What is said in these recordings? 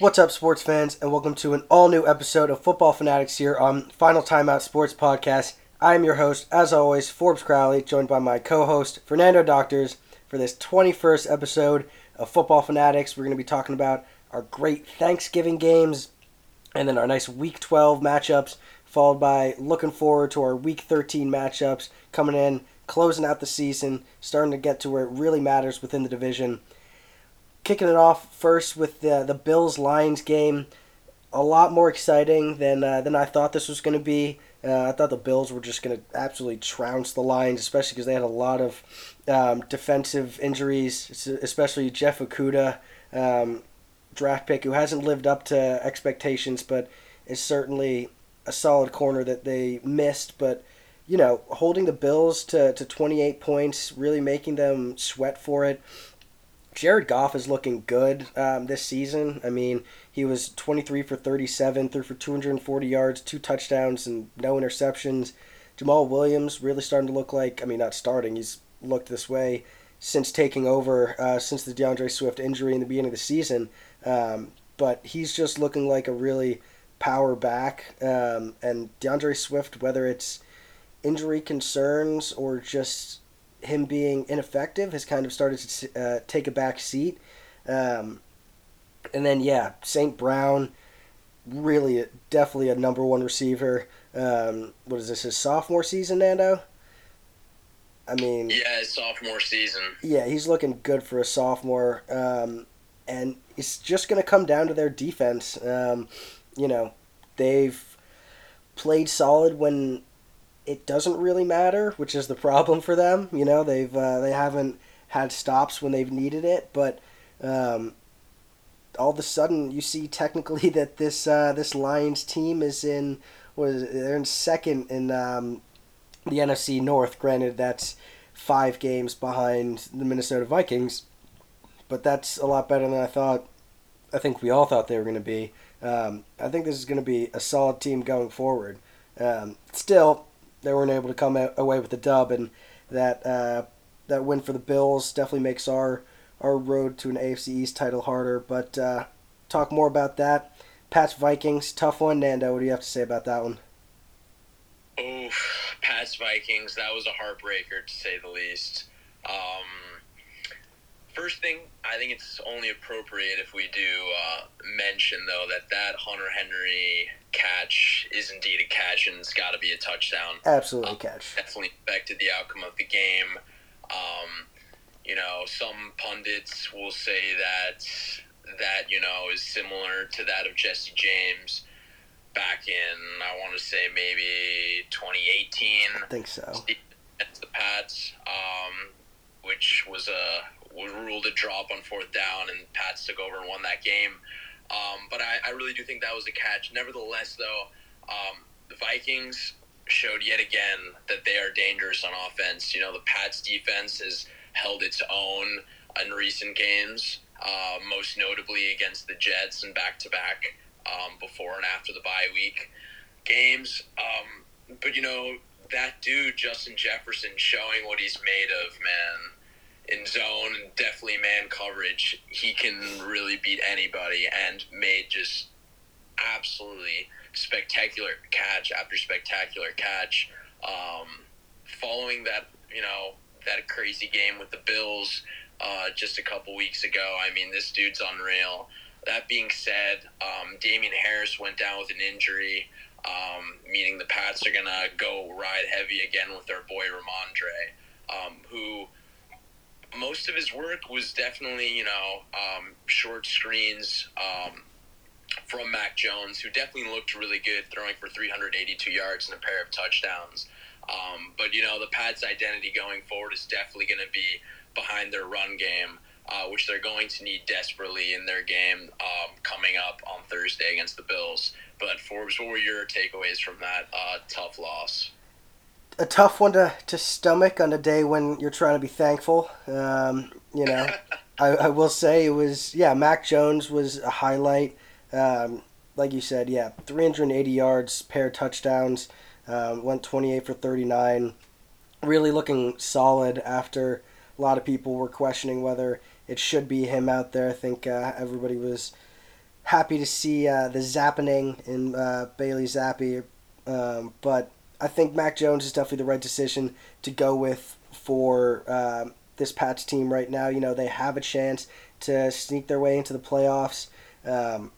What's up, sports fans, and welcome to an all new episode of Football Fanatics here on Final Timeout Sports Podcast. I am your host, as always, Forbes Crowley, joined by my co host, Fernando Doctors, for this 21st episode of Football Fanatics. We're going to be talking about our great Thanksgiving games and then our nice Week 12 matchups, followed by looking forward to our Week 13 matchups coming in, closing out the season, starting to get to where it really matters within the division kicking it off first with the the Bills Lions game. A lot more exciting than uh, than I thought this was going to be. Uh, I thought the Bills were just going to absolutely trounce the Lions, especially because they had a lot of um, defensive injuries, especially Jeff Okudah, um, draft pick, who hasn't lived up to expectations, but is certainly a solid corner that they missed. But you know, holding the Bills to, to 28 points, really making them sweat for it. Jared Goff is looking good um, this season. I mean, he was 23 for 37, threw for 240 yards, two touchdowns, and no interceptions. Jamaal Williams really starting to look like, I mean, not starting, he's looked this way since taking over, uh, since the DeAndre Swift injury in the beginning of the season. Um, but he's just looking like a really power back. Um, and DeAndre Swift, whether it's injury concerns or just him being ineffective has kind of started to uh, take a back seat. Um, and then, yeah, St. Brown, really, definitely a number one receiver. Um, what is this, his sophomore season, Nando? I mean, yeah, his sophomore season. Yeah, he's looking good for a sophomore. Um, and it's just going to come down to their defense. Um, you know, they've played solid when it doesn't really matter, which is the problem for them. You know, they've uh, they haven't had stops when they've needed it, but um, all of a sudden you see technically that this uh, this Lions team is in was they're in second in um, the NFC North. Granted, that's five games behind the Minnesota Vikings, but that's a lot better than I thought. I think we all thought they were going to be. Um, I think this is going to be a solid team going forward. Um, still, they weren't able to come away with the dub, and that uh, that win for the Bills definitely makes our our road to an AFC East title harder. But uh, talk more about that. Pats Vikings, tough one. Nando, what do you have to say about that one? Oh, Pats Vikings, that was a heartbreaker to say the least. Um, First thing, I think it's only appropriate if we do uh, mention though that that Hunter Henry catch is indeed a catch and it's got to be a touchdown. Absolutely, um, catch. Definitely affected the outcome of the game. Um, you know, some pundits will say that that you know is similar to that of Jesse James back in I want to say maybe 2018. I think so. Against the Pats, um, which was a ruled a drop on fourth down, and Pats took over and won that game. Um, but I, I, really do think that was a catch. Nevertheless, though, um, the Vikings showed yet again that they are dangerous on offense. You know, the Pats defense has held its own in recent games, uh, most notably against the Jets and back to back before and after the bye week games. Um, but, you know, that dude, Justin Jefferson, showing what he's made of, man in zone and definitely man coverage, he can really beat anybody and made just absolutely spectacular catch after spectacular catch. Um, following that, you know, that crazy game with the Bills uh, just a couple weeks ago, I mean, this dude's unreal. That being said, um, Damien Harris went down with an injury, um, meaning the Pats are going to go ride heavy again with their boy Rhamondre, um, who – most of his work was definitely, you know, um, short screens um, from Mac Jones, who definitely looked really good, throwing for 382 yards and a pair of touchdowns. Um, but, you know, the Pats' identity going forward is definitely going to be behind their run game, uh, which they're going to need desperately in their game um, coming up on Thursday against the Bills. But, Forbes, what were your takeaways from that uh, tough loss? A tough one to, to stomach on a day when you're trying to be thankful. Um, you know, I, I will say it was, yeah, Mac Jones was a highlight. Um, like you said, yeah, 380 yards, pair touchdowns, um, went 28 for 39. Really looking solid after a lot of people were questioning whether it should be him out there. I think uh, everybody was happy to see uh, the zappening in uh, Bailey Zappe, um, but I think Mac Jones is definitely the right decision to go with for um, this Pats team right now. You know, they have a chance to sneak their way into the playoffs. Um,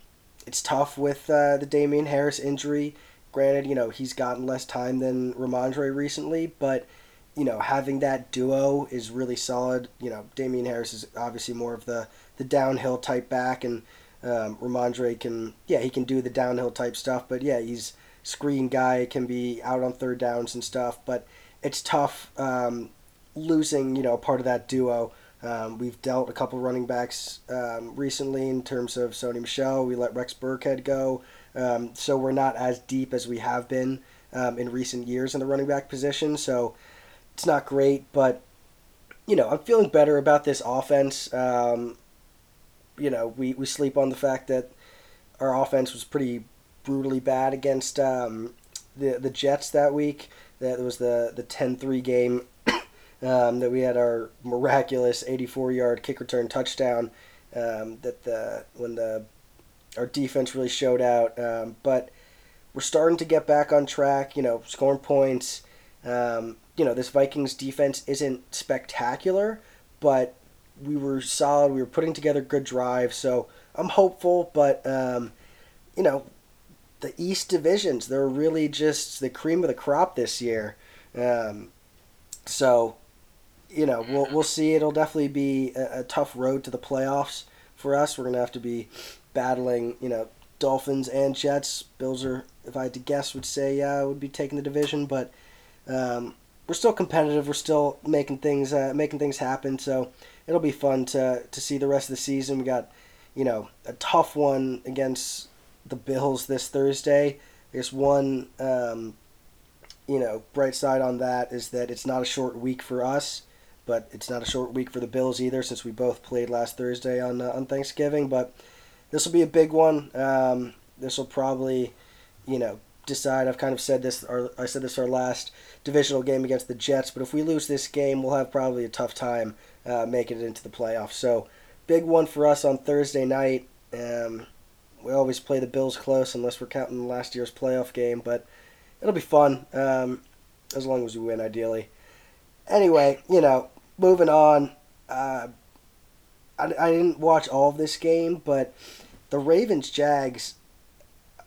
it's tough with uh, the Damien Harris injury. Granted, you know, he's gotten less time than Rhamondre recently, but, you know, having that duo is really solid. You know, Damien Harris is obviously more of the, the downhill type back, and um, Rhamondre can, yeah, he can do the downhill type stuff, but yeah, he's screen guy, can be out on third downs and stuff, but it's tough um, losing, you know, part of that duo. Um, we've dealt a couple running backs um, recently in terms of Sony Michel. We let Rex Burkhead go, um, so we're not as deep as we have been um, in recent years in the running back position. So it's not great, but you know I'm feeling better about this offense. Um, you know we, we sleep on the fact that our offense was pretty brutally bad against um, the the Jets that week. That was the the 10-3 game um, that we had our miraculous 84 yard kick return touchdown um, that the when the our defense really showed out. Um, but we're starting to get back on track. You know, scoring points. Um, you know, this Vikings defense isn't spectacular, but we were solid. We were putting together good drives. So I'm hopeful, but um, you know, the East divisions they're really just the cream of the crop this year. Um, so you know, we'll we'll see. It'll definitely be a, a, tough road to the playoffs for us. We're gonna have to be battling, you know, Dolphins and Jets. Bills are, if I had to guess, would say yeah, would be taking the division, but um, we're still competitive. We're still making things uh, making things happen. So it'll be fun to to see the rest of the season. We got, you know, a tough one against the Bills this Thursday. There's one. Um, you know, bright side on that is that it's not a short week for us but it's not a short week for the Bills either, since we both played last Thursday on uh, on Thanksgiving. But this will be a big one. Um, this will probably, you know, decide. I've kind of said this. Our, I said this our last divisional game against the Jets. But if we lose this game, we'll have probably a tough time uh, making it into the playoffs. So big one for us on Thursday night. Um, we always play the Bills close unless we're counting last year's playoff game, but it'll be fun um, as long as we win, ideally. Anyway, you know, moving on. Uh, I, I didn't watch all of this game, but the Ravens Jags.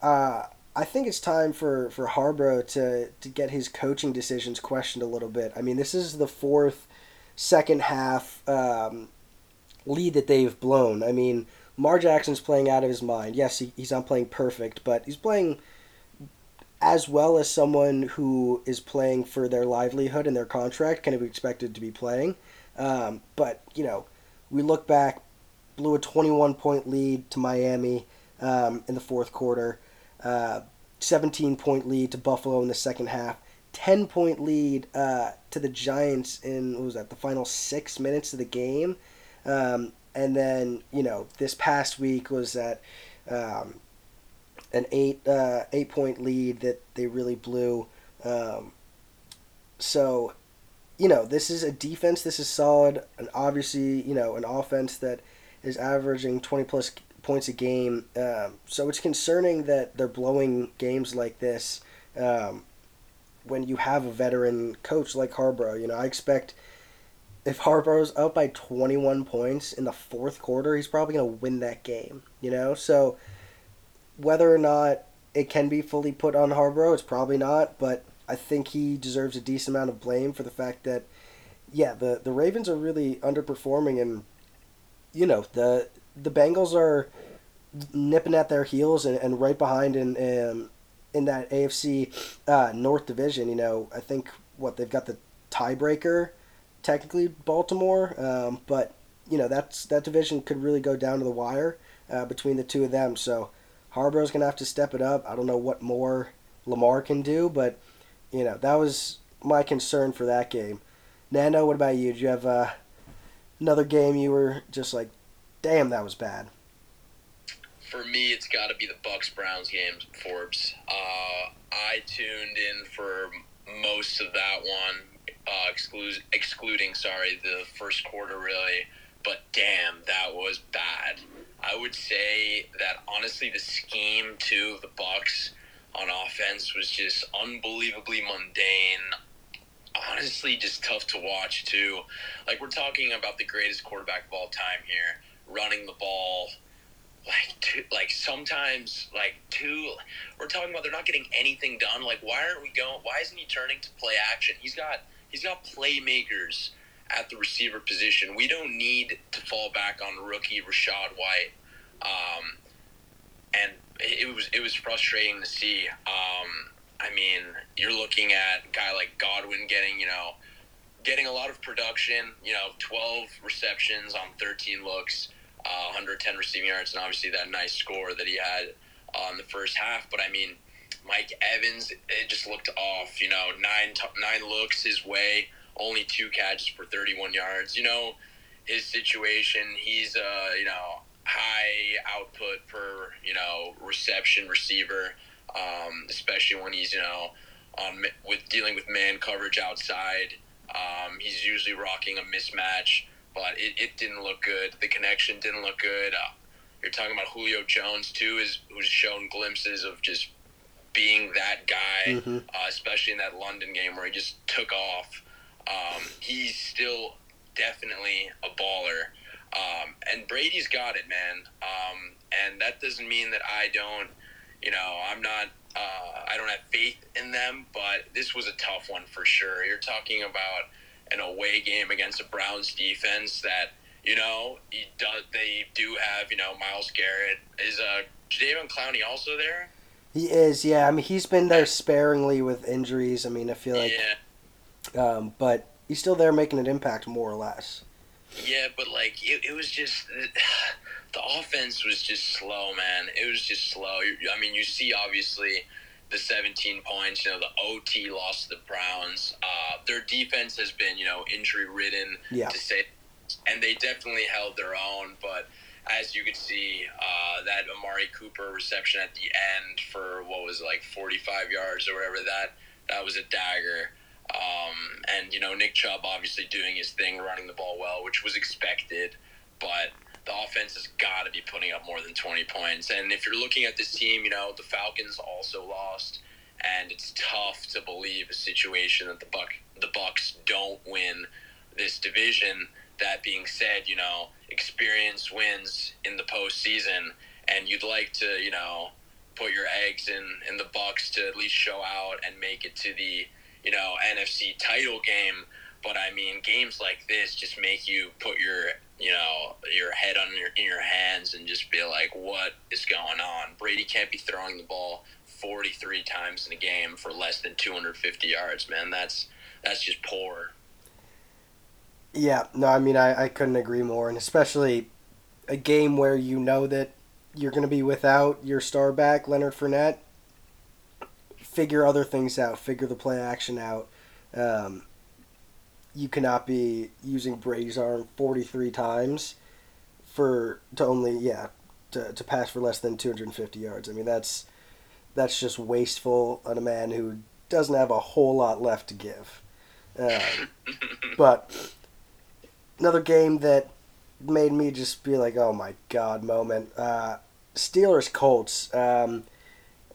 Uh, I think it's time for for Harbaugh to to get his coaching decisions questioned a little bit. I mean, this is the fourth second half um, lead that they've blown. I mean, Mar Jackson's playing out of his mind. Yes, he, he's not playing perfect, but he's playing as well as someone who is playing for their livelihood and their contract kind of expected to be playing. Um, but, you know, we look back, blew a 21 point lead to Miami um, in the fourth quarter, uh, 17 point lead to Buffalo in the second half, 10 point lead uh, to the Giants in, what was that, the final six minutes of the game. Um, and then, you know, this past week was that um, an eight uh, eight point lead that they really blew. Um, so, you know, this is a defense. This is solid, and obviously, you know, an offense that is averaging twenty plus points a game. Um, so it's concerning that they're blowing games like this um, when you have a veteran coach like Harbaugh. You know, I expect if Harbaugh's up by 21 points in the fourth quarter, he's probably going to win that game, you know? So whether or not it can be fully put on Harbaugh, it's probably not, but I think he deserves a decent amount of blame for the fact that, yeah, the, the Ravens are really underperforming, and you know the the Bengals are nipping at their heels and, and right behind in in, in that AFC uh, North division. You know, I think what they've got the tiebreaker, technically Baltimore, um, but you know that's that division could really go down to the wire uh, between the two of them. So Harbaugh's gonna have to step it up. I don't know what more Lamar can do, but you know that was my concern for that game. Nando, what about you? Did you have uh, another game you were just like, damn, that was bad? For me, it's got to be the Bucs Browns games, Forbes. Uh, I tuned in for most of that one, uh, exclu- excluding sorry the first quarter really, but damn, that was bad. I would say that honestly, the scheme too of the Bucs on offense was just unbelievably mundane. Honestly, just tough to watch too. Like we're talking about the greatest quarterback of all time here, running the ball. Like, two, like sometimes, like two. We're talking about they're not getting anything done. Like, why aren't we going? Why isn't he turning to play action? He's got he's got playmakers at the receiver position. We don't need to fall back on rookie Rachaad White. Um, and it was it was frustrating to see. Um, I mean, you're looking at a guy like Godwin getting you know getting a lot of production. You know, 12 receptions on 13 looks, uh, 110 receiving yards, and obviously that nice score that he had on the first half. But I mean, Mike Evans, it just looked off. You know, nine nine looks his way, only two catches for 31 yards. You know, his situation. He's uh, you know high output per you know reception receiver, um, especially when he's you know on with dealing with man coverage outside. Um, he's usually rocking a mismatch, but it, it didn't look good. The connection didn't look good. Uh, you're talking about Julio Jones too, is who's shown glimpses of just being that guy, mm-hmm. uh, especially in that London game where he just took off. Um, he's still definitely a baller. Um, and Brady's got it, man. Um, and that doesn't mean that I don't, you know, I'm not, uh, I don't have faith in them, but this was a tough one for sure. You're talking about an away game against a Browns defense that, you know, does, they do have, you know, Myles Garrett. Is uh, Jadeveon Clowney also there? He is, yeah. I mean, he's been there sparingly with injuries. I mean, I feel like, yeah. um, but he's still there making an impact more or less. Yeah, but like it, it was just the offense was just slow, man. It was just slow. I mean, you see obviously the 17 points. You know, the OT lost to the Browns. Uh, their defense has been you know injury ridden yeah. to say, and they definitely held their own. But as you could see, uh, that Amari Cooper reception at the end for what was it, like 45 yards or whatever that that was a dagger. Um, and you know Nick Chubb obviously doing his thing, running the ball well, which was expected, but the offense has got to be putting up more than 20 points. And if you're looking at this team, you know the Falcons also lost, and it's tough to believe a situation that the Buck the Bucs don't win this division. That being said, you know experience wins in the postseason, and you'd like to you know put your eggs in in the Bucs to at least show out and make it to the you know, NFC title game. But I mean, games like this just make you put your, you know, your head on your in your hands and just be like, what is going on? Brady can't be throwing the ball 43 times in a game for less than 250 yards, man. That's that's just poor. Yeah, no, I mean, I, I couldn't agree more, and especially a game where you know that you're going to be without your star back, Leonard Fournette figure other things out, figure the play action out. Um, you cannot be using Brady's arm 43 times for to only yeah to, to pass for less than 250 yards. I mean that's that's just wasteful on a man who doesn't have a whole lot left to give. Um, but another game that made me just be like, oh my god, moment. Uh, Steelers Colts. Um,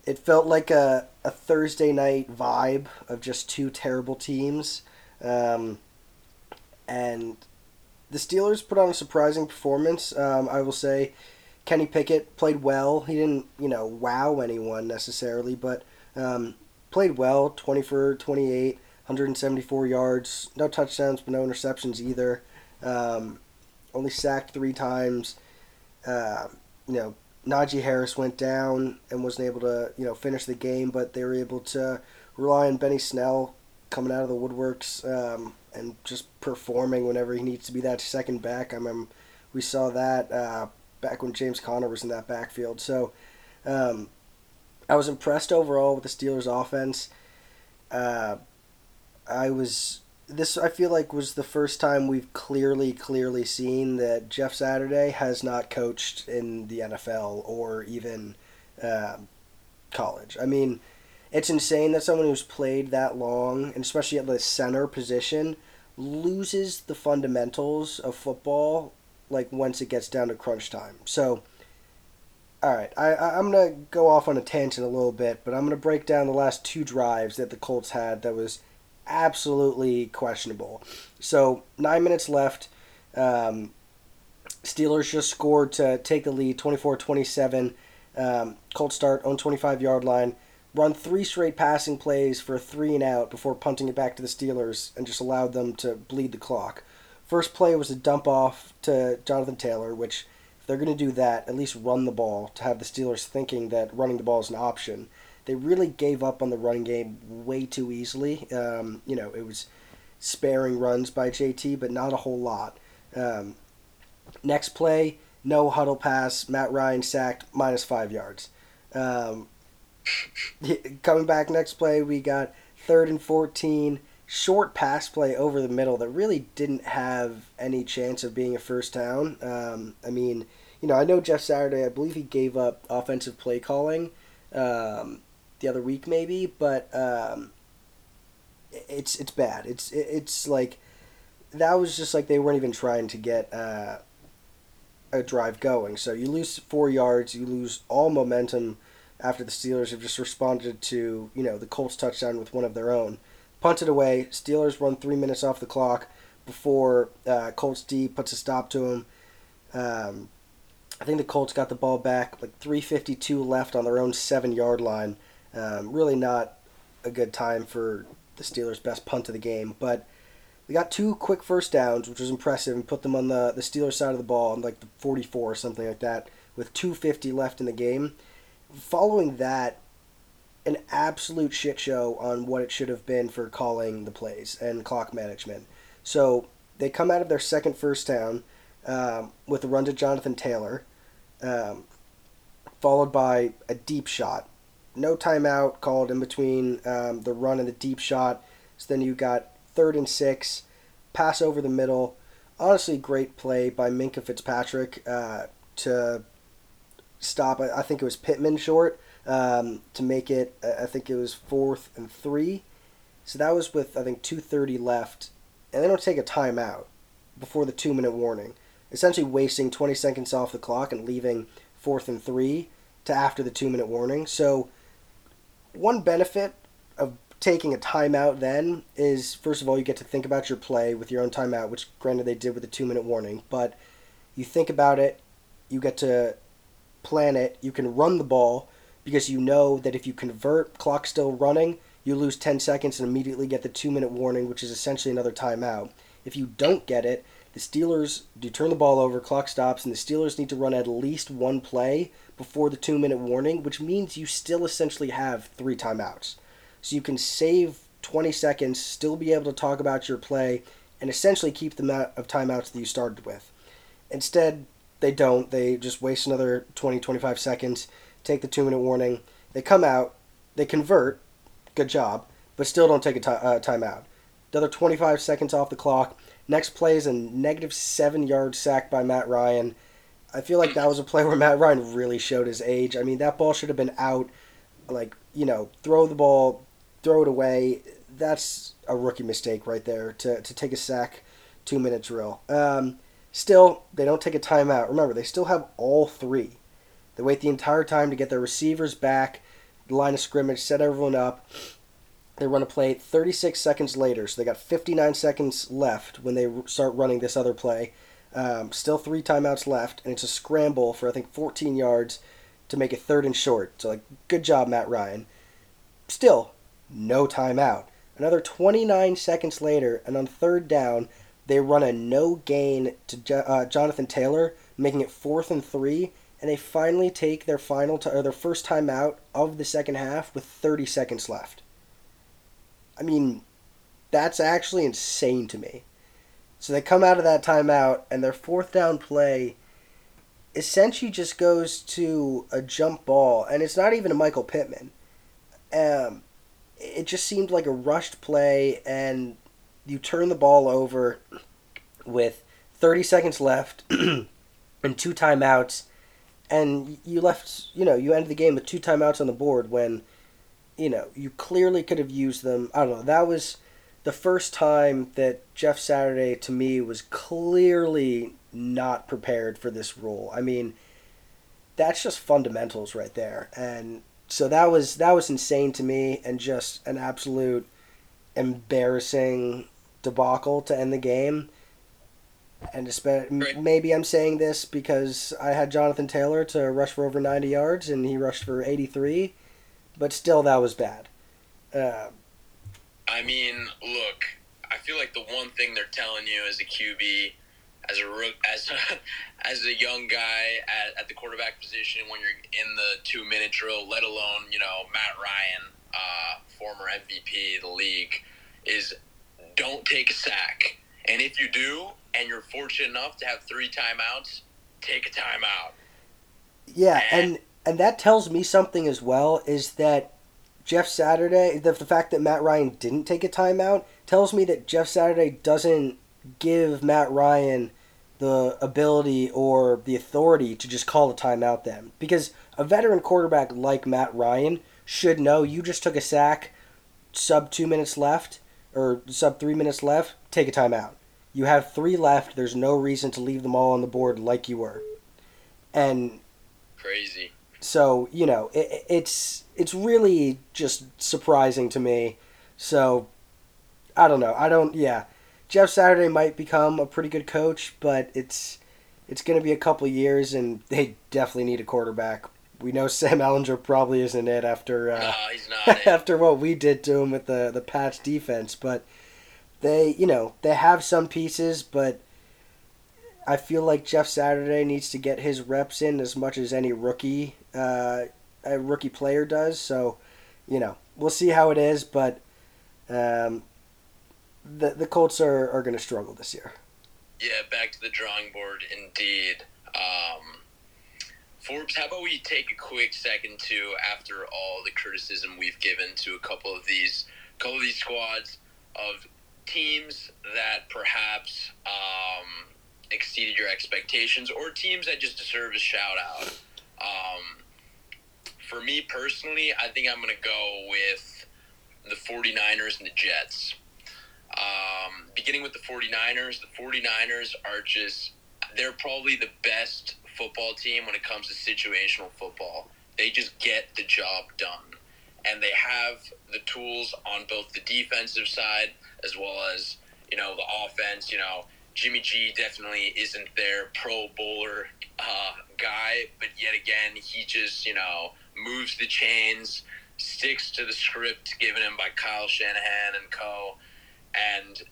it felt like a, a Thursday night vibe of just two terrible teams. Um, and the Steelers put on a surprising performance. Um, I will say Kenny Pickett played well. He didn't, you know, wow anyone necessarily, but um, played well 20 for 28, 174 yards, no touchdowns, but no interceptions either. Um, only sacked three times. Uh, you know, Najee Harris went down and wasn't able to, you know, finish the game, but they were able to rely on Benny Snell coming out of the woodworks um, and just performing whenever he needs to be that second back. I mean, we saw that uh, back when James Conner was in that backfield. So um, I was impressed overall with the Steelers' offense. Uh, I was this I feel like was the first time we've clearly clearly seen that Jeff Saturday has not coached in the NFL or even uh, college. I mean, it's insane that someone who's played that long and especially at the center position loses the fundamentals of football like once it gets down to crunch time. So All right, I, I I'm gonna go off on a tangent a little bit, but I'm gonna break down the last two drives that the Colts had that was absolutely questionable. So nine minutes left. Um, Steelers just scored to take the lead, 24-27. Um, Colts start on 25 yard line, run three straight passing plays for a three and out before punting it back to the Steelers and just allowed them to bleed the clock. First play was a dump off to Jonathan Taylor, which if they're going to do that, at least run the ball to have the Steelers thinking that running the ball is an option. They really gave up on the running game way too easily. Um, you know, it was sparing runs by JT, but not a whole lot. Um, next play, no huddle pass. Matt Ryan sacked minus five yards. Um, coming back next play, we got third and 14. Short pass play over the middle that really didn't have any chance of being a first down. Um, I mean, you know, I know Jeff Saturday, I believe he gave up offensive play calling um, the other week, maybe, but um, it's it's bad. It's it's like that was just like they weren't even trying to get uh, a drive going. So you lose four yards, you lose all momentum after the Steelers have just responded to you know the Colts touchdown with one of their own. Punted away. Steelers run three minutes off the clock before uh, Colts D puts a stop to them. Um, I think the Colts got the ball back like 3:52 left on their own seven yard line. Um, really not a good time for the Steelers' best punt of the game, but they got two quick first downs, which was impressive, and put them on the the Steelers side of the ball on like the 44 or something like that, with 2:50 left in the game. Following that, an absolute shit show on what it should have been for calling the plays and clock management. So they come out of their second first down um, with a run to Jonathan Taylor, um, followed by a deep shot. No timeout called in between um, the run and the deep shot. So then you got third and six, pass over the middle. Honestly, great play by Minkah Fitzpatrick uh, to stop. I think it was Pittman short um, to make it. I think it was fourth and three. So that was with I think two thirty left, and they don't take a timeout before the two minute warning, essentially wasting twenty seconds off the clock and leaving fourth and three to after the two minute warning. So one benefit of taking a timeout then is first of all you get to think about your play with your own timeout, which granted they did with a two minute warning, but you think about it, you get to plan it, you can run the ball because you know that if you convert, clock still running, you lose 10 seconds and immediately get the two minute warning, which is essentially another timeout. If you don't get it, the Steelers do turn the ball over, clock stops, and the Steelers need to run at least one play before the two minute warning, which means you still essentially have three timeouts. So you can save 20 seconds, still be able to talk about your play, and essentially keep the amount of timeouts that you started with. Instead, they don't. They just waste another 20, 25 seconds, take the two minute warning. They come out, they convert, good job, but still don't take a t- uh, timeout. Another 25 seconds off the clock. Next play is a negative seven yard sack by Matt Ryan. I feel like that was a play where Matt Ryan really showed his age. I mean, that ball should have been out. Like, you know, throw the ball, throw it away. That's a rookie mistake right there to, to take a sack, two minute drill. Um, still, they don't take a timeout. Remember, they still have all three. They wait the entire time to get their receivers back, the line of scrimmage, set everyone up. They run a play 36 seconds later, so they got 59 seconds left when they start running this other play. Um, still three timeouts left, and it's a scramble for I think 14 yards to make it third and short. So like, good job, Matt Ryan. Still, no timeout. Another 29 seconds later, and on third down, they run a no gain to uh, Jonathan Taylor, making it fourth and three, and they finally take their final t- or their first timeout of the second half with 30 seconds left. I mean, that's actually insane to me. So they come out of that timeout, and their fourth down play essentially just goes to a jump ball, and it's not even a Michael Pittman. Um, it just seemed like a rushed play, and you turn the ball over with 30 seconds left and two timeouts, and you left, you know, you ended the game with two timeouts on the board when, you know, you clearly could have used them. I don't know. That was the first time that Jeff Saturday, to me, was clearly not prepared for this role. I mean, that's just fundamentals right there. And so that was that was insane to me and just an absolute embarrassing debacle to end the game. And spe- maybe I'm saying this because I had Jonathan Taylor to rush for over 90 yards and he rushed for 83, but still that was bad. Uh, I mean, look, I feel like the one thing they're telling you as a QB, as a as a, as a young guy at, at the quarterback position when you're in the two minute drill, let alone you know Matt Ryan, uh, former MVP of the league, is don't take a sack, and if you do, and you're fortunate enough to have three timeouts, take a timeout. Yeah, and and that tells me something as well is that Jeff Saturday, the, the fact that Matt Ryan didn't take a timeout tells me that Jeff Saturday doesn't give Matt Ryan the ability or the authority to just call a timeout then. Because a veteran quarterback like Matt Ryan should know you just took a sack, sub two minutes left, or sub three minutes left, take a timeout. You have three left. There's no reason to leave them all on the board like you were. And crazy. So you know it, it's it's really just surprising to me. So I don't know. I don't. Yeah, Jeff Saturday might become a pretty good coach, but it's it's going to be a couple years, and they definitely need a quarterback. We know Sam Ehlinger probably isn't it after uh, no, he's not after what we did to him with the the Pats defense, but they you know they have some pieces, but I feel like Jeff Saturday needs to get his reps in as much as any rookie uh, a rookie player does. So you know we'll see how it is, but um, the the Colts are, are going to struggle this year. Yeah, back to the drawing board, indeed. Um, Forbes, how about we take a quick second to, after all the criticism we've given to a couple of these, couple of these squads of teams that perhaps um, exceeded your expectations, or teams that just deserve a shout out. Um, for me personally, I think I'm going to go with the 49ers and the Jets. Um, beginning with the 49ers, the 49ers are just, they're probably the best football team when it comes to situational football. They just get the job done. And they have the tools on both the defensive side as well as, you know, the offense. You know, Jimmy G definitely isn't their pro bowler uh, guy, but yet again, he just, you know, moves the chains, sticks to the script given him by Kyle Shanahan and co and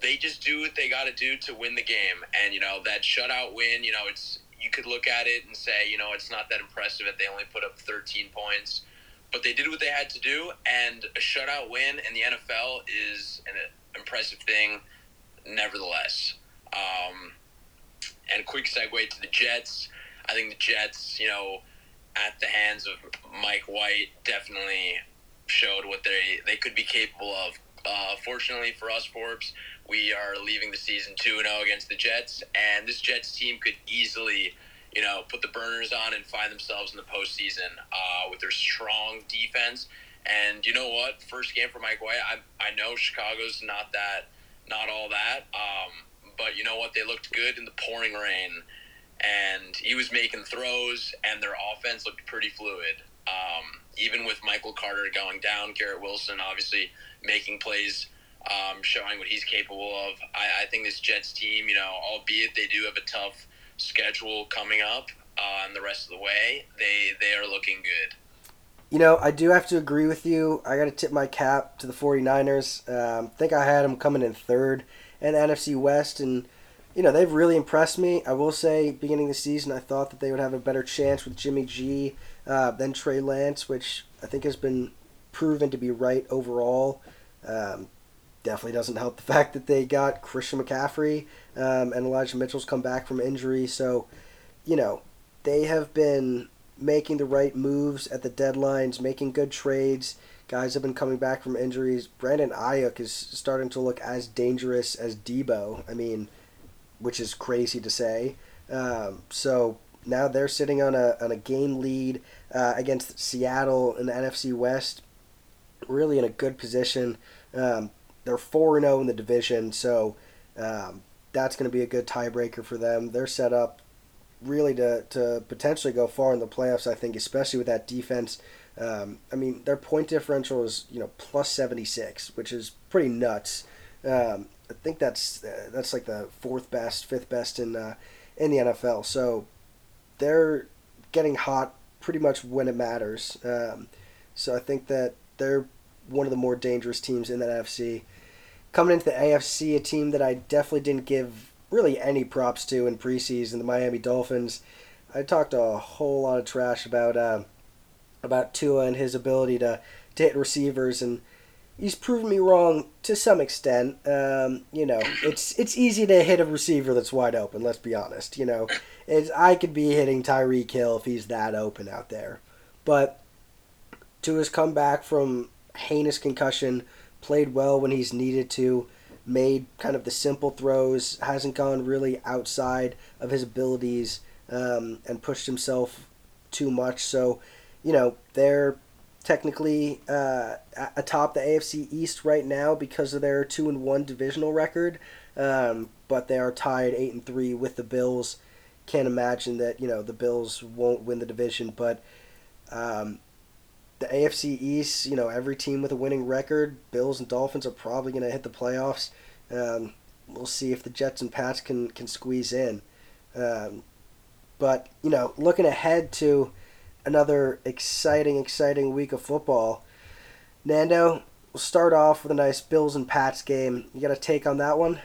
they just do what they got to do to win the game. And you know that shutout win, you know, it's you could look at it and say, you know, it's not that impressive that they only put up 13 points, but they did what they had to do. And a shutout win in the NFL is an impressive thing, nevertheless. Um, and quick segue to the Jets. I think the Jets, you know, at the hands of Mike White, definitely showed what they they could be capable of uh, fortunately for us, Forbes, we are leaving the season 2 0 against the Jets, and this Jets team could easily, you know, put the burners on and find themselves in the postseason uh, with their strong defense. And you know what? First game for Mike White. I, I know Chicago's not that, not all that, um, but you know what? They looked good in the pouring rain, and he was making throws, and their offense looked pretty fluid. Um, even with Michael Carter going down, Garrett Wilson obviously making plays, um, showing what he's capable of. I, I, think this Jets team, you know, albeit they do have a tough schedule coming up uh, and the rest of the way, they they are looking good. You know, I do have to agree with you. I got to tip my cap to the 49ers. Um, I think I had them coming in third in NFC West, and you know they've really impressed me. I will say, beginning of the season, I thought that they would have a better chance with Jimmy G uh, than Trey Lance, which I think has been proven to be right overall. Um, definitely doesn't help the fact that they got Christian McCaffrey um, and Elijah Mitchell's come back from injury. So, you know, they have been making the right moves at the deadlines, making good trades. Guys have been coming back from injuries. Brandon Aiyuk is starting to look as dangerous as Deebo. I mean, which is crazy to say. Um, so now they're sitting on a on a game lead uh, against Seattle in the NFC West really in a good position. Um, they're 4 0 in the division, so um, that's going to be a good tiebreaker for them. They're set up really to, to potentially go far in the playoffs. I think, especially with that defense. Um, I mean, their point differential is you know plus seventy six, which is pretty nuts. Um, I think that's uh, that's like the fourth best, fifth best in uh, in the NFL. So they're getting hot pretty much when it matters. Um, so I think that they're one of the more dangerous teams in that NFC. Coming into the AFC, a team that I definitely didn't give really any props to in preseason, the Miami Dolphins. I talked a whole lot of trash about uh, about Tua and his ability to, to hit receivers, and he's proven me wrong to some extent. Um, you know, it's it's easy to hit a receiver that's wide open. Let's be honest. You know, it's I could be hitting Tyreek Hill if he's that open out there, but Tua's come back from heinous concussion, played well when he's needed to, made kind of the simple throws, hasn't gone really outside of his abilities, um, and pushed himself too much. So, you know, they're technically uh, atop the AFC East right now because of their two and one divisional record, um, but they are tied eight and three with the Bills. Can't imagine that you know the Bills won't win the division, but um, the AFC East, you know, every team with a winning record, Bills and Dolphins are probably going to hit the playoffs. Um, we'll see if the Jets and Pats can can squeeze in. Um, but you know, looking ahead to another exciting, exciting week of football, Nando, we'll start off with a nice Bills and Pats game. You got a take on that one?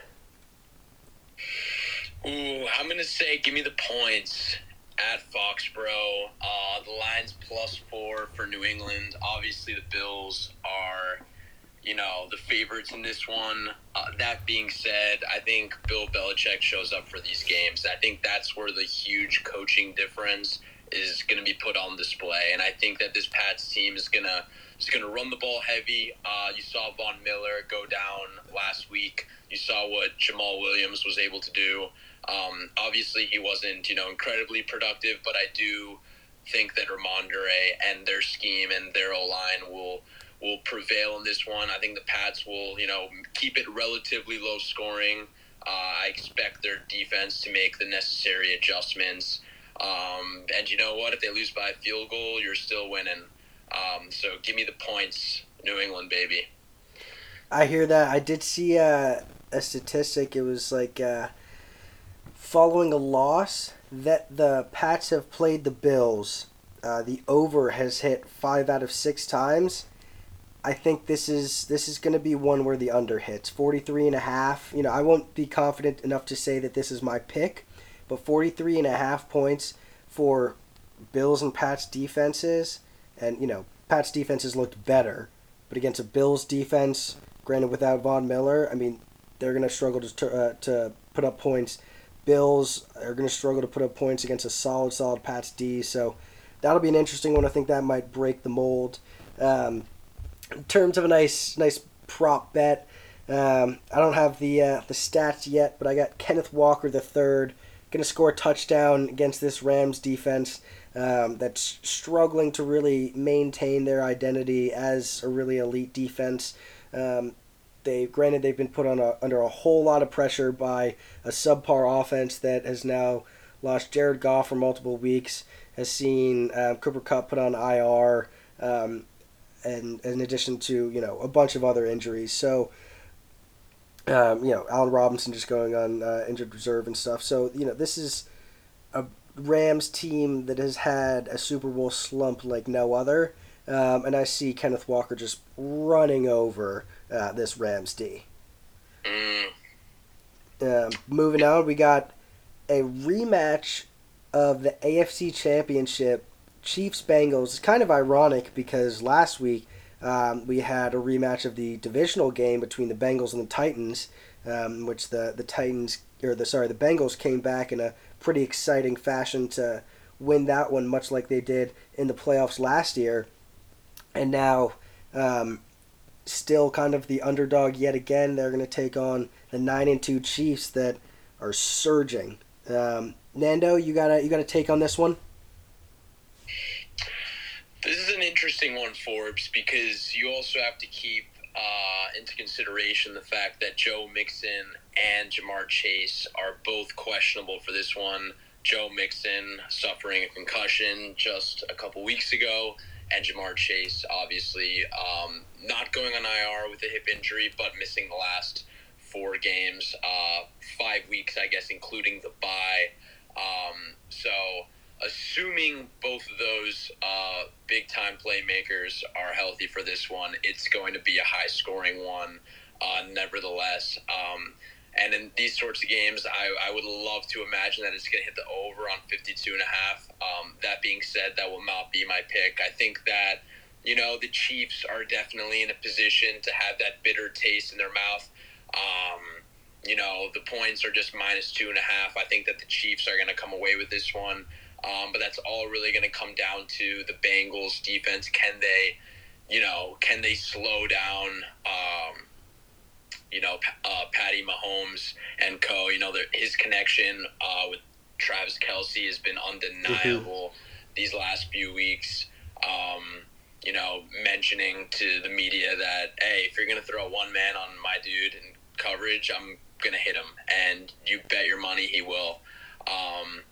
Ooh, I'm gonna say, give me the points at Foxborough. Uh, the line's plus four for New England. Obviously, the Bills are, you know, the favorites in this one. Uh, that being said, I think Bill Belichick shows up for these games. I think that's where the huge coaching difference is going to be put on display. And I think that this Pats team is going to is going to run the ball heavy. Uh, you saw Von Miller go down last week. You saw what Jamaal Williams was able to do. Um, obviously, he wasn't, you know, incredibly productive, but I do think that Rhamondre and their scheme and their O line will will prevail in this one. I think the Pats will, you know, keep it relatively low scoring. Uh, I expect their defense to make the necessary adjustments. Um, and you know what? If they lose by a field goal, you're still winning. Um, so give me the points, New England, baby. I hear that. I did see uh, a statistic. It was like uh, following a loss that the Pats have played the Bills. Uh, the over has hit five out of six times. I think this is this is going to be one where the under hits 43 and a half. You know, I won't be confident enough to say that this is my pick, but 43 and a half points for Bills and Pats defenses and you know, Pats defenses looked better, but against a Bills defense, granted without Von Miller, I mean, they're going to struggle to uh, to put up points. Bills are going to struggle to put up points against a solid, solid Pats D. So that'll be an interesting one. I think that might break the mold. Um, in terms of a nice, nice prop bet, um, I don't have the uh, the stats yet, but I got Kenneth Walker the third going to score a touchdown against this Rams defense um, that's struggling to really maintain their identity as a really elite defense. Um, they granted they've been put on a, under a whole lot of pressure by a subpar offense that has now lost Jared Goff for multiple weeks, has seen um, Cooper Kupp put on IR, um, and in addition to you know a bunch of other injuries. So. Um, you know, Allen Robinson just going on uh, injured reserve and stuff. So, you know, this is a Rams team that has had a Super Bowl slump like no other. Um, and I see Kenneth Walker just running over uh, this Rams D. Mm. Um, moving on, we got a rematch of the AFC Championship Chiefs Bengals. It's kind of ironic because last week um, we had a rematch of the divisional game between the Bengals and the Titans, um, which the the Titans or the sorry the Bengals came back in a pretty exciting fashion to win that one, much like they did in the playoffs last year, and now. Um, still kind of the underdog yet again. They're going to take on the nine and two Chiefs that are surging. Um, Nando, you got to you got to take on this one. This is interesting one, Forbes, because you also have to keep uh, into consideration the fact that Joe Mixon and Ja'Marr Chase are both questionable for this one. Joe Mixon suffering a concussion just a couple weeks ago, and Ja'Marr Chase obviously um, not going on IR with a hip injury, but missing the last four games, uh, five weeks, I guess, including the bye. Um, so, assuming both of those uh, big time playmakers are healthy for this one, it's going to be a high scoring one. Uh, nevertheless, um, and in these sorts of games, I, I would love to imagine that it's going to hit the over on 52 and a half. Um, that being said, that will not be my pick. I think that, you know, the Chiefs are definitely in a position to have that bitter taste in their mouth. Um, you know, the points are just minus two and a half. I think that the Chiefs are going to come away with this one. Um, but that's all really going to come down to the Bengals defense. Can they, you know, can they slow down, um, you know, uh, Patty Mahomes and co. You know, his connection uh, with Travis Kelce has been undeniable mm-hmm. these last few weeks. Um, you know, mentioning to the media that hey, if you're gonna throw one man on my dude in coverage, I'm gonna hit him, and you bet your money he will. Um,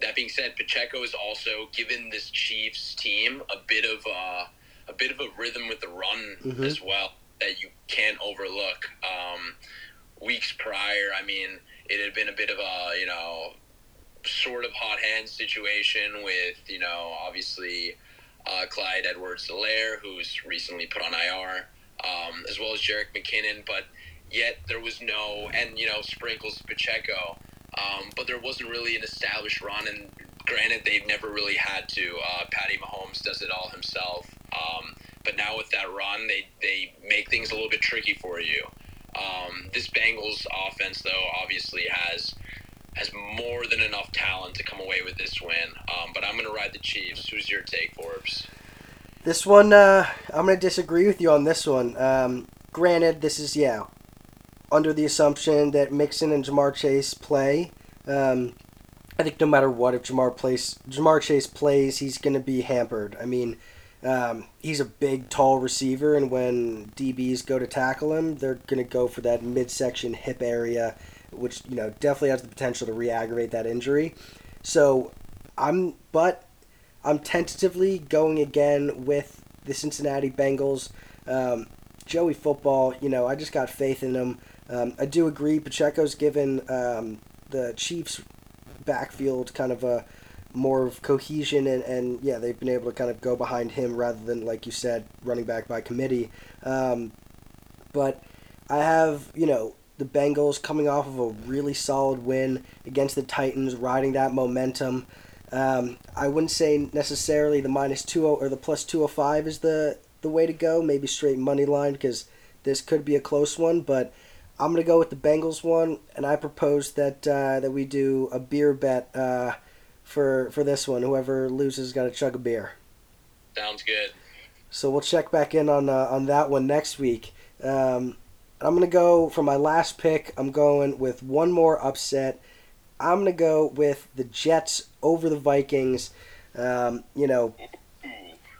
that being said, Pacheco has also given this Chiefs team a bit of a, a bit of a rhythm with the run mm-hmm. as well that you can't overlook. Um, weeks prior, I mean, it had been a bit of a you know sort of hot hand situation with you know obviously uh, Clyde Edwards-Helaire, who's recently put on IR, um, as well as Jerick McKinnon, but yet there was no and you know sprinkles Pacheco, um, but there wasn't really an established run and. Granted, they've never really had to. Uh, Patty Mahomes does it all himself. Um, but now with that run, they they make things a little bit tricky for you. Um, this Bengals offense, though, obviously has has more than enough talent to come away with this win. Um, but I'm going to ride the Chiefs. Who's your take, Forbes? This one, uh, I'm going to disagree with you on this one. Um, granted, this is yeah, under the assumption that Mixon and Ja'Marr Chase play. Um, I think no matter what, if Ja'Marr plays, Ja'Marr Chase plays, he's going to be hampered. I mean, um, he's a big, tall receiver, and when DBs go to tackle him, they're going to go for that midsection hip area, which you know definitely has the potential to re-aggravate that injury. So I'm, but I'm tentatively going again with the Cincinnati Bengals. Um, Joey Football, you know, I just got faith in him. Um, I do agree. Pacheco's given um, the Chiefs backfield kind of a more of cohesion and, and yeah, they've been able to kind of go behind him rather than, like you said, running back by committee. Um, but I have, you know, the Bengals coming off of a really solid win against the Titans, riding that momentum. Um, I wouldn't say necessarily the minus 20 or the plus 205 is the, the way to go. Maybe straight money line because this could be a close one, but I'm going to go with the Bengals one, and I propose that uh, that we do a beer bet. Uh, for for this one. Whoever loses got to chug a beer. Sounds good. So we'll check back in on uh, on that one next week. Um, I'm gonna go for my last pick. I'm going with one more upset. I'm gonna go with the Jets over the Vikings. Um, you know,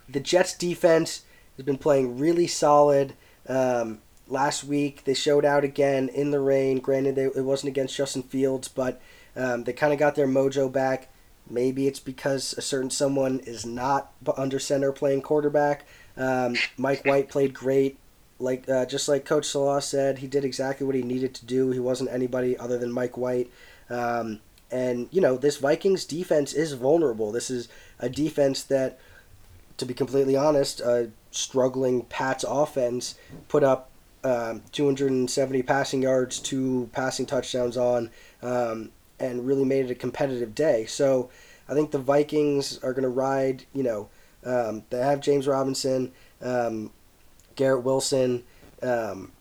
the Jets defense has been playing really solid. Um, last week they showed out again in the rain. Granted, they, it wasn't against Justin Fields, but um, they kind of got their mojo back. Maybe it's because a certain someone is not under center playing quarterback. Um, Mike White played great. Like uh, just like Coach Saleh said, he did exactly what he needed to do. He wasn't anybody other than Mike White. Um, and you know this Vikings defense is vulnerable. This is a defense that, to be completely honest, a struggling Pats offense put up um, 270 passing yards, two passing touchdowns on. Um, and really made it a competitive day. So I think the Vikings are going to ride. You know, um, they have James Robinson, um, Garrett Wilson. Um,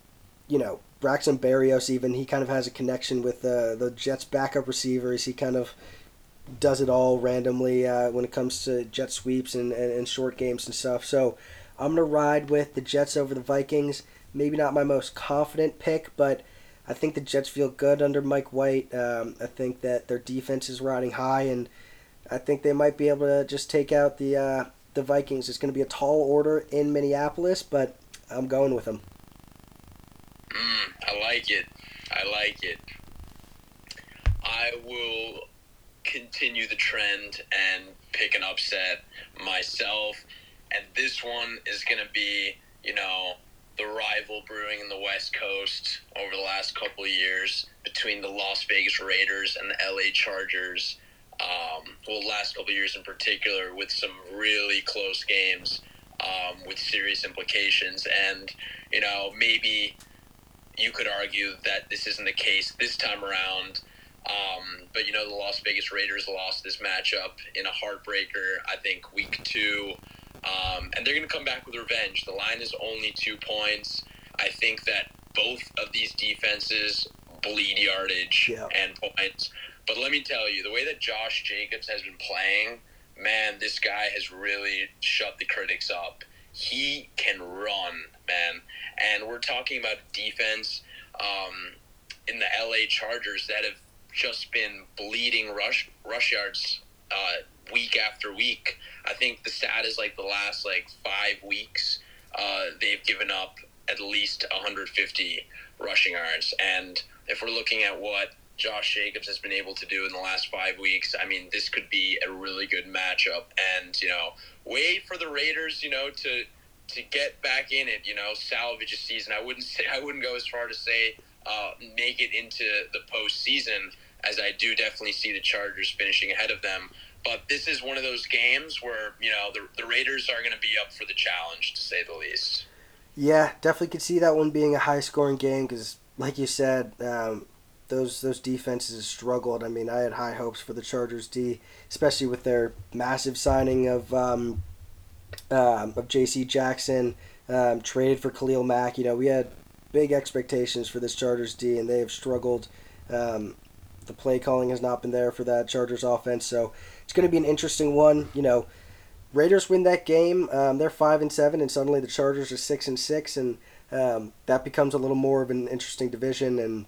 you know, Braxton Berrios. Even he kind of has a connection with uh, the Jets' backup receivers. He kind of does it all randomly uh, when it comes to jet sweeps and, and, and short games and stuff. So I'm going to ride with the Jets over the Vikings. Maybe not my most confident pick, but I think the Jets feel good under Mike White. Um, I think that their defense is riding high, and I think they might be able to just take out the uh, the Vikings. It's going to be a tall order in Minneapolis, but I'm going with them. Mm, I like it. I like it. I will continue the trend and pick an upset myself. And this one is going to be, you know, the rival brewing in the West Coast over the last couple years between the Las Vegas Raiders and the LA Chargers. Um, well, last couple years in particular, with some really close games um, with serious implications. And, you know, maybe you could argue that this isn't the case this time around. Um, but you know, the Las Vegas Raiders lost this matchup in a heartbreaker. I think week two, um, and they're going to come back with revenge. The line is only two points. I think that both of these defenses bleed yardage yeah. and points. But let me tell you, the way that Josh Jacobs has been playing, man, this guy has really shut the critics up. He can run, man. And we're talking about defense um, in the LA Chargers that have just been bleeding rush rush yards uh, week after week. I think the stat is like the last like five weeks, uh, they've given up at least 150 rushing yards. And if we're looking at what Josh Jacobs has been able to do in the last five weeks, I mean, this could be a really good matchup. And you know, wait for the Raiders, you know, to to get back in it. You know, salvage a season. I wouldn't say I wouldn't go as far to say uh, make it into the postseason, as I do definitely see the Chargers finishing ahead of them. But this is one of those games where you know the the Raiders are going to be up for the challenge, to say the least. Yeah, definitely could see that one being a high scoring game because, like you said, um, those those defenses struggled. I mean, I had high hopes for the Chargers D, especially with their massive signing of um, um, of J.C. Jackson, um, traded for Khalil Mack. You know, we had big expectations for this Chargers D, and they have struggled. Um, the play calling has not been there for that Chargers offense, so it's going to be an interesting one. You know, Raiders win that game. Um, they're five and seven, and suddenly the Chargers are six and six, and um, that becomes a little more of an interesting division. And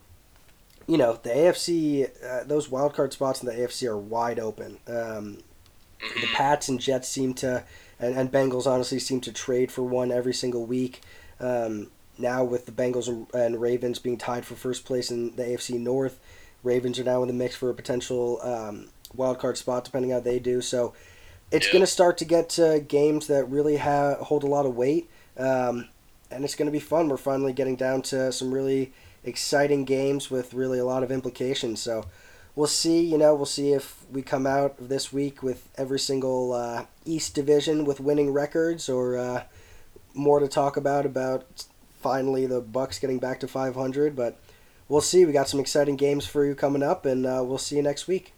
you know, the AFC, uh, those wild card spots in the AFC are wide open. Um, the Pats and Jets seem to, and, and Bengals honestly seem to trade for one every single week. Um, now with the Bengals and, and, Ravens being tied for first place in the AFC North, Ravens are now in the mix for a potential um, wild card spot, depending how they do. So it's going to start to get to games that really ha- hold a lot of weight, um, and it's going to be fun. We're finally getting down to some really exciting games with really a lot of implications. So we'll see. You know, we'll see if we come out this week with every single uh, East Division with winning records, or uh, more to talk about about finally the Bucs getting back to 500. But we'll see. We got some exciting games for you coming up, and uh, we'll see you next week.